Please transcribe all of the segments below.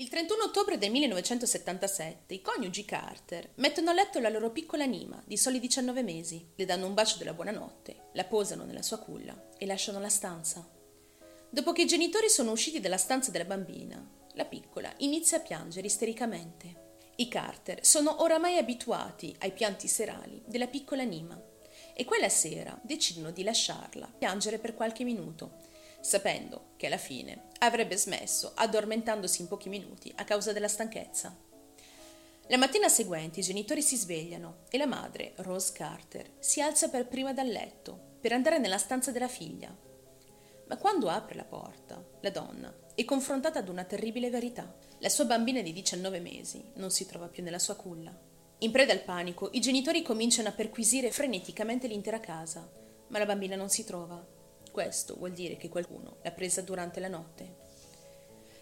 Il 31 ottobre del 1977 i coniugi Carter mettono a letto la loro piccola Nima di soli 19 mesi, le danno un bacio della buonanotte, la posano nella sua culla e lasciano la stanza. Dopo che i genitori sono usciti dalla stanza della bambina, la piccola inizia a piangere istericamente. I Carter sono oramai abituati ai pianti serali della piccola Nima e quella sera decidono di lasciarla piangere per qualche minuto sapendo che alla fine avrebbe smesso addormentandosi in pochi minuti a causa della stanchezza. La mattina seguente i genitori si svegliano e la madre, Rose Carter, si alza per prima dal letto per andare nella stanza della figlia. Ma quando apre la porta, la donna è confrontata ad una terribile verità. La sua bambina di 19 mesi non si trova più nella sua culla. In preda al panico, i genitori cominciano a perquisire freneticamente l'intera casa, ma la bambina non si trova. Questo vuol dire che qualcuno l'ha presa durante la notte.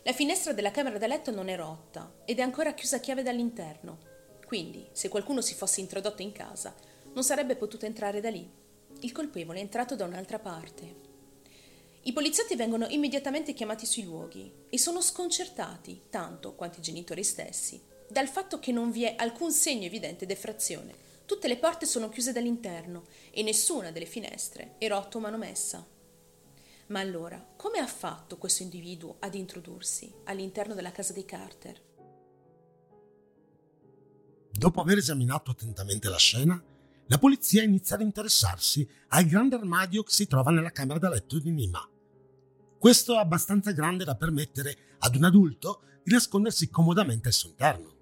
La finestra della camera da letto non è rotta ed è ancora chiusa a chiave dall'interno. Quindi, se qualcuno si fosse introdotto in casa, non sarebbe potuto entrare da lì. Il colpevole è entrato da un'altra parte. I poliziotti vengono immediatamente chiamati sui luoghi e sono sconcertati, tanto quanto i genitori stessi, dal fatto che non vi è alcun segno evidente d'effrazione. Tutte le porte sono chiuse dall'interno e nessuna delle finestre è rotta o manomessa. Ma allora, come ha fatto questo individuo ad introdursi all'interno della casa dei Carter? Dopo aver esaminato attentamente la scena, la polizia inizia ad interessarsi al grande armadio che si trova nella camera da letto di Nima. Questo è abbastanza grande da permettere ad un adulto di nascondersi comodamente al suo interno.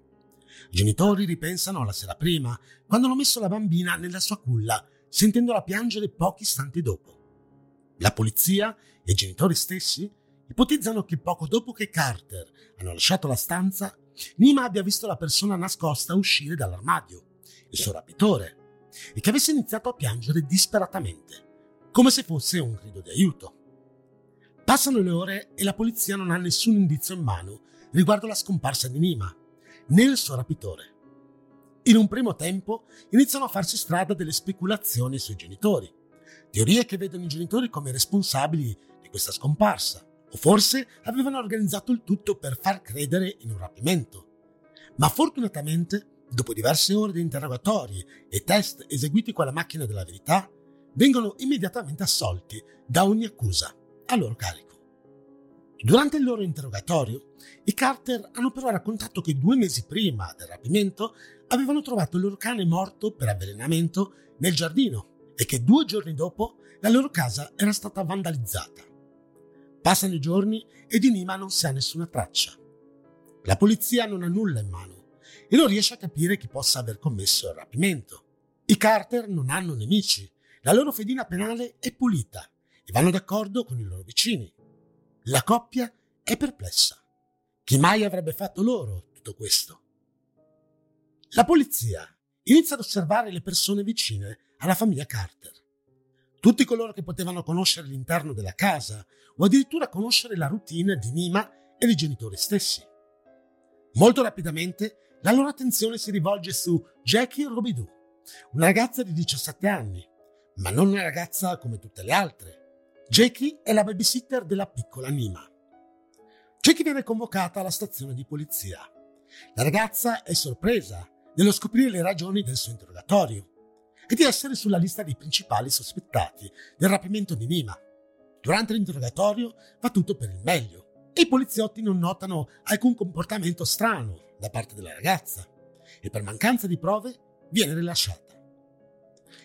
I genitori ripensano alla sera prima, quando hanno messo la bambina nella sua culla, sentendola piangere pochi istanti dopo. La polizia e i genitori stessi ipotizzano che poco dopo che Carter hanno lasciato la stanza, Nima abbia visto la persona nascosta uscire dall'armadio, il suo rapitore, e che avesse iniziato a piangere disperatamente, come se fosse un grido di aiuto. Passano le ore e la polizia non ha nessun indizio in mano riguardo la scomparsa di Nima, né il suo rapitore. In un primo tempo iniziano a farsi strada delle speculazioni sui genitori teorie che vedono i genitori come responsabili di questa scomparsa, o forse avevano organizzato il tutto per far credere in un rapimento. Ma fortunatamente, dopo diverse ore di interrogatori e test eseguiti con la macchina della verità, vengono immediatamente assolti da ogni accusa a loro carico. Durante il loro interrogatorio, i Carter hanno però raccontato che due mesi prima del rapimento avevano trovato il loro cane morto per avvelenamento nel giardino e che due giorni dopo la loro casa era stata vandalizzata. Passano i giorni e di Nima non si ha nessuna traccia. La polizia non ha nulla in mano e non riesce a capire chi possa aver commesso il rapimento. I Carter non hanno nemici, la loro fedina penale è pulita e vanno d'accordo con i loro vicini. La coppia è perplessa. Chi mai avrebbe fatto loro tutto questo? La polizia inizia ad osservare le persone vicine alla famiglia Carter. Tutti coloro che potevano conoscere l'interno della casa o addirittura conoscere la routine di Nima e dei genitori stessi. Molto rapidamente la loro attenzione si rivolge su Jackie Robidoux, una ragazza di 17 anni, ma non una ragazza come tutte le altre. Jackie è la babysitter della piccola Nima. Jackie viene convocata alla stazione di polizia. La ragazza è sorpresa nello scoprire le ragioni del suo interrogatorio e di essere sulla lista dei principali sospettati del rapimento di Nima. Durante l'interrogatorio va tutto per il meglio e i poliziotti non notano alcun comportamento strano da parte della ragazza e per mancanza di prove viene rilasciata.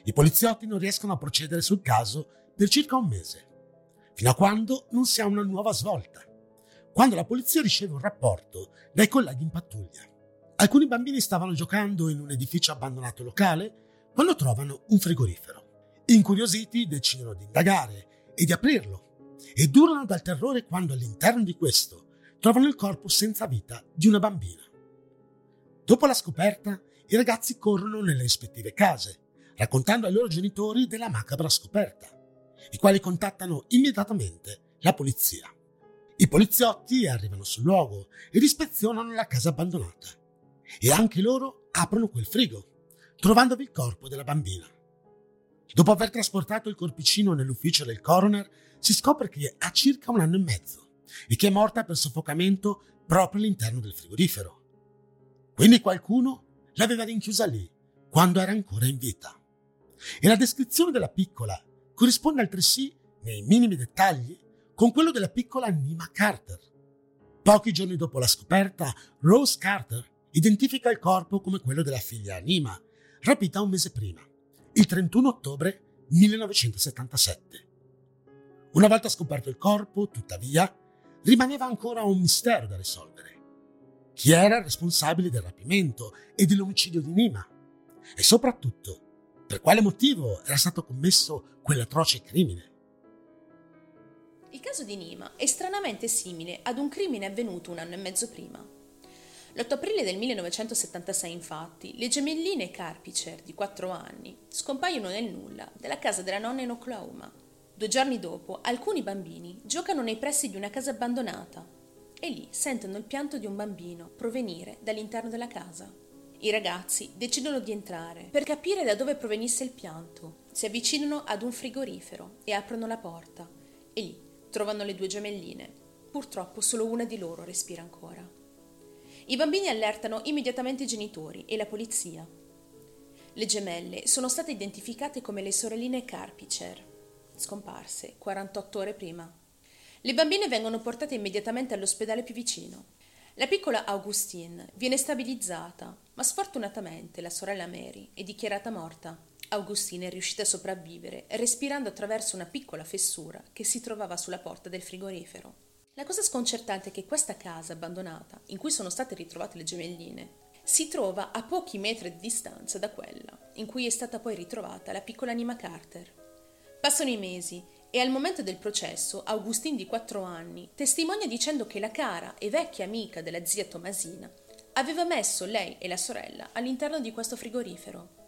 I poliziotti non riescono a procedere sul caso per circa un mese, fino a quando non si ha una nuova svolta, quando la polizia riceve un rapporto dai colleghi in pattuglia. Alcuni bambini stavano giocando in un edificio abbandonato locale quando trovano un frigorifero. Incuriositi decidono di indagare e di aprirlo e durano dal terrore quando all'interno di questo trovano il corpo senza vita di una bambina. Dopo la scoperta, i ragazzi corrono nelle rispettive case, raccontando ai loro genitori della macabra scoperta, i quali contattano immediatamente la polizia. I poliziotti arrivano sul luogo ed ispezionano la casa abbandonata e anche loro aprono quel frigo trovandovi il corpo della bambina. Dopo aver trasportato il corpicino nell'ufficio del coroner, si scopre che ha circa un anno e mezzo e che è morta per soffocamento proprio all'interno del frigorifero. Quindi qualcuno l'aveva rinchiusa lì quando era ancora in vita. E la descrizione della piccola corrisponde altresì, nei minimi dettagli, con quello della piccola Nima Carter. Pochi giorni dopo la scoperta, Rose Carter identifica il corpo come quello della figlia Nima, rapita un mese prima, il 31 ottobre 1977. Una volta scoperto il corpo, tuttavia, rimaneva ancora un mistero da risolvere. Chi era il responsabile del rapimento e dell'omicidio di Nima? E soprattutto, per quale motivo era stato commesso quell'atroce crimine? Il caso di Nima è stranamente simile ad un crimine avvenuto un anno e mezzo prima. L'8 aprile del 1976, infatti, le gemelline Carpicer, di 4 anni, scompaiono nel nulla dalla casa della nonna in Oklahoma. Due giorni dopo, alcuni bambini giocano nei pressi di una casa abbandonata e lì sentono il pianto di un bambino provenire dall'interno della casa. I ragazzi decidono di entrare per capire da dove provenisse il pianto. Si avvicinano ad un frigorifero e aprono la porta e lì trovano le due gemelline. Purtroppo solo una di loro respira ancora. I bambini allertano immediatamente i genitori e la polizia. Le gemelle sono state identificate come le sorelline Carpicer, scomparse 48 ore prima. Le bambine vengono portate immediatamente all'ospedale più vicino. La piccola Augustine viene stabilizzata, ma sfortunatamente la sorella Mary è dichiarata morta. Augustine è riuscita a sopravvivere respirando attraverso una piccola fessura che si trovava sulla porta del frigorifero. La cosa sconcertante è che questa casa abbandonata, in cui sono state ritrovate le gemelline, si trova a pochi metri di distanza da quella in cui è stata poi ritrovata la piccola Nima Carter. Passano i mesi e al momento del processo Augustin di 4 anni testimonia dicendo che la cara e vecchia amica della zia Tomasina aveva messo lei e la sorella all'interno di questo frigorifero.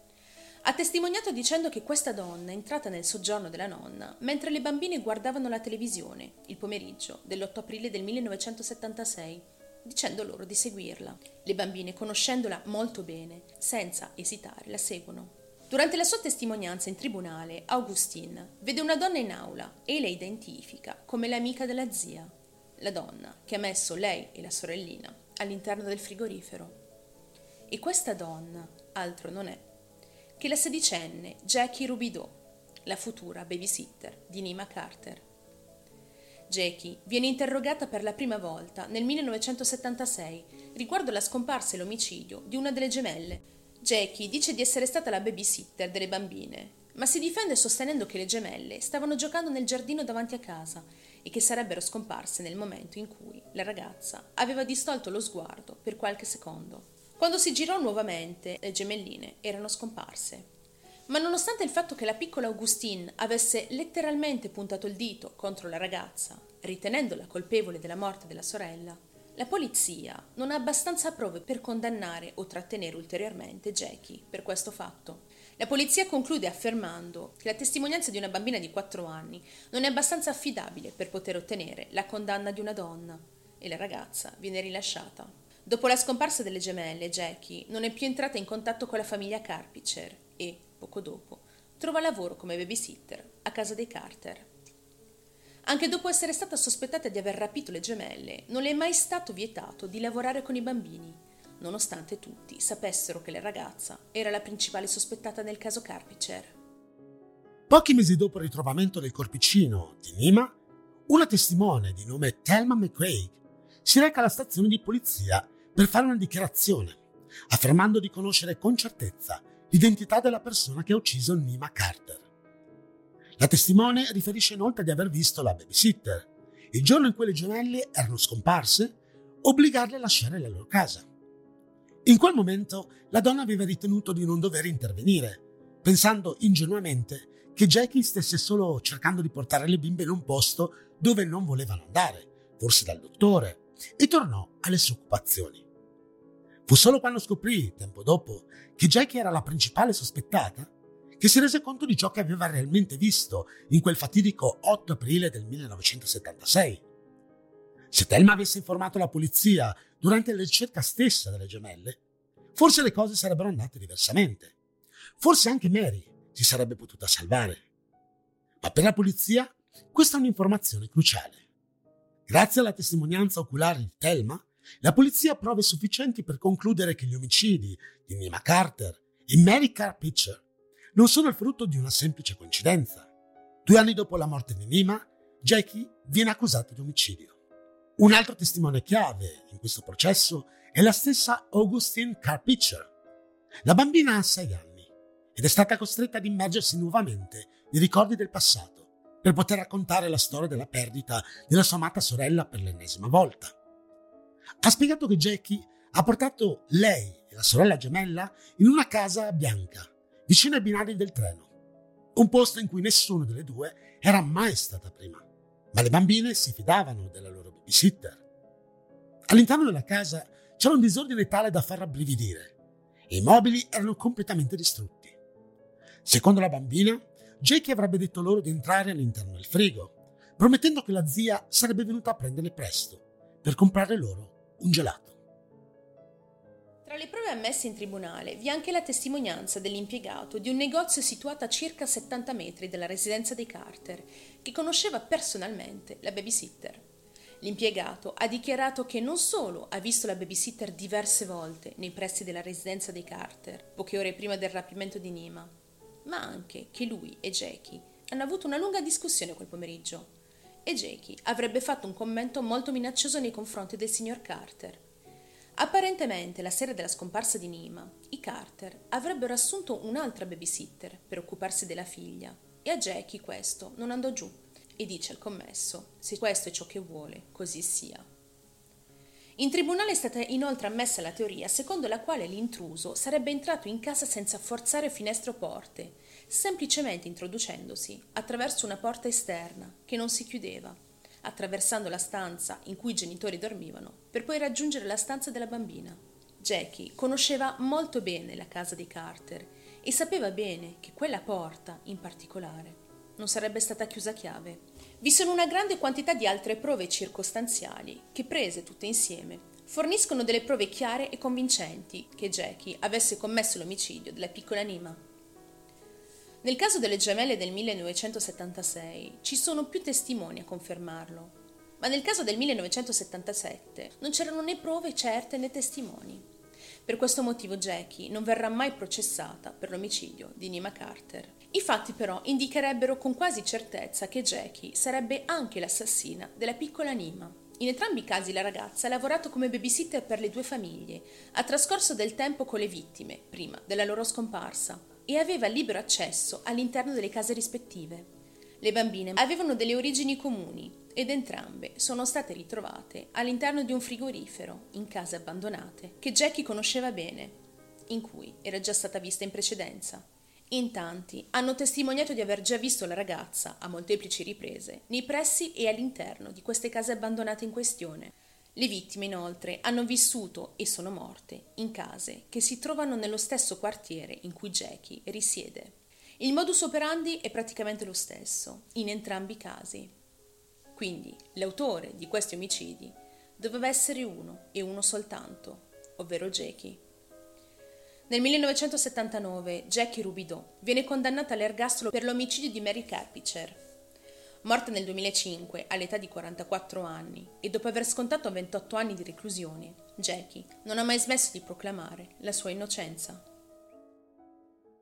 Ha testimoniato dicendo che questa donna è entrata nel soggiorno della nonna mentre le bambine guardavano la televisione il pomeriggio dell'8 aprile del 1976, dicendo loro di seguirla. Le bambine, conoscendola molto bene, senza esitare, la seguono. Durante la sua testimonianza in tribunale, Augustine vede una donna in aula e la identifica come l'amica della zia, la donna che ha messo lei e la sorellina all'interno del frigorifero. E questa donna altro non è che la sedicenne Jackie Rubidoux, la futura babysitter di Nima Carter. Jackie viene interrogata per la prima volta nel 1976 riguardo la scomparsa e l'omicidio di una delle gemelle Jackie dice di essere stata la babysitter delle bambine, ma si difende sostenendo che le gemelle stavano giocando nel giardino davanti a casa e che sarebbero scomparse nel momento in cui la ragazza aveva distolto lo sguardo per qualche secondo. Quando si girò nuovamente, le gemelline erano scomparse. Ma nonostante il fatto che la piccola Augustine avesse letteralmente puntato il dito contro la ragazza, ritenendola colpevole della morte della sorella, la polizia non ha abbastanza prove per condannare o trattenere ulteriormente Jackie per questo fatto. La polizia conclude affermando che la testimonianza di una bambina di 4 anni non è abbastanza affidabile per poter ottenere la condanna di una donna e la ragazza viene rilasciata. Dopo la scomparsa delle gemelle, Jackie non è più entrata in contatto con la famiglia Carpicer e, poco dopo, trova lavoro come babysitter a casa dei Carter. Anche dopo essere stata sospettata di aver rapito le gemelle, non le è mai stato vietato di lavorare con i bambini, nonostante tutti sapessero che la ragazza era la principale sospettata nel caso Carpicer. Pochi mesi dopo il ritrovamento del corpicino di Nima, una testimone di nome Thelma McCraig si reca alla stazione di polizia per fare una dichiarazione, affermando di conoscere con certezza l'identità della persona che ha ucciso Nima Carter. La testimone riferisce inoltre di aver visto la babysitter, il giorno in cui le gemelle erano scomparse, obbligarle a lasciare la loro casa. In quel momento la donna aveva ritenuto di non dover intervenire, pensando ingenuamente che Jackie stesse solo cercando di portare le bimbe in un posto dove non volevano andare, forse dal dottore, e tornò alle sue occupazioni. Fu solo quando scoprì, tempo dopo, che Jackie era la principale sospettata, che si rese conto di ciò che aveva realmente visto in quel fatidico 8 aprile del 1976. Se Thelma avesse informato la polizia durante la ricerca stessa delle gemelle, forse le cose sarebbero andate diversamente. Forse anche Mary si sarebbe potuta salvare. Ma per la polizia questa è un'informazione cruciale. Grazie alla testimonianza oculare di Thelma, la polizia ha prove sufficienti per concludere che gli omicidi di Nima Carter e Mary Carr Pitcher non sono il frutto di una semplice coincidenza. Due anni dopo la morte di Nima, Jackie viene accusata di omicidio. Un altro testimone chiave in questo processo è la stessa Augustine Carr Pitcher. La bambina ha sei anni ed è stata costretta ad immergersi nuovamente nei ricordi del passato per poter raccontare la storia della perdita della sua amata sorella per l'ennesima volta. Ha spiegato che Jackie ha portato lei e la sorella gemella in una casa bianca, vicino ai binari del treno, un posto in cui nessuna delle due era mai stata prima, ma le bambine si fidavano della loro babysitter. All'interno della casa c'era un disordine tale da far rabbrividire i mobili erano completamente distrutti. Secondo la bambina, Jackie avrebbe detto loro di entrare all'interno del frigo, promettendo che la zia sarebbe venuta a prenderle presto per comprare loro un gelato. Tra le prove ammesse in tribunale vi è anche la testimonianza dell'impiegato di un negozio situato a circa 70 metri dalla residenza dei Carter, che conosceva personalmente la babysitter. L'impiegato ha dichiarato che non solo ha visto la babysitter diverse volte nei pressi della residenza dei Carter, poche ore prima del rapimento di Nima, ma anche che lui e Jackie hanno avuto una lunga discussione quel pomeriggio e Jackie avrebbe fatto un commento molto minaccioso nei confronti del signor Carter. Apparentemente, la sera della scomparsa di Nima, i Carter avrebbero assunto un'altra babysitter per occuparsi della figlia e a Jackie questo non andò giù e dice al commesso: Se questo è ciò che vuole, così sia. In tribunale è stata inoltre ammessa la teoria secondo la quale l'intruso sarebbe entrato in casa senza forzare finestre o porte, semplicemente introducendosi attraverso una porta esterna che non si chiudeva, attraversando la stanza in cui i genitori dormivano, per poi raggiungere la stanza della bambina. Jackie conosceva molto bene la casa dei Carter e sapeva bene che quella porta, in particolare, non sarebbe stata chiusa a chiave. Vi sono una grande quantità di altre prove circostanziali che, prese tutte insieme, forniscono delle prove chiare e convincenti che Jackie avesse commesso l'omicidio della piccola Nima. Nel caso delle gemelle del 1976 ci sono più testimoni a confermarlo, ma nel caso del 1977 non c'erano né prove certe né testimoni. Per questo motivo Jackie non verrà mai processata per l'omicidio di Nima Carter. I fatti però indicherebbero con quasi certezza che Jackie sarebbe anche l'assassina della piccola Nima. In entrambi i casi la ragazza ha lavorato come babysitter per le due famiglie, ha trascorso del tempo con le vittime, prima della loro scomparsa, e aveva libero accesso all'interno delle case rispettive. Le bambine avevano delle origini comuni ed entrambe sono state ritrovate all'interno di un frigorifero in case abbandonate che Jackie conosceva bene, in cui era già stata vista in precedenza. In tanti hanno testimoniato di aver già visto la ragazza, a molteplici riprese, nei pressi e all'interno di queste case abbandonate in questione. Le vittime, inoltre, hanno vissuto e sono morte in case che si trovano nello stesso quartiere in cui Jackie risiede. Il modus operandi è praticamente lo stesso, in entrambi i casi. Quindi l'autore di questi omicidi doveva essere uno e uno soltanto, ovvero Jackie. Nel 1979 Jackie Rubidoux viene condannata all'ergastolo per l'omicidio di Mary Carpicer. Morta nel 2005 all'età di 44 anni e dopo aver scontato 28 anni di reclusione, Jackie non ha mai smesso di proclamare la sua innocenza.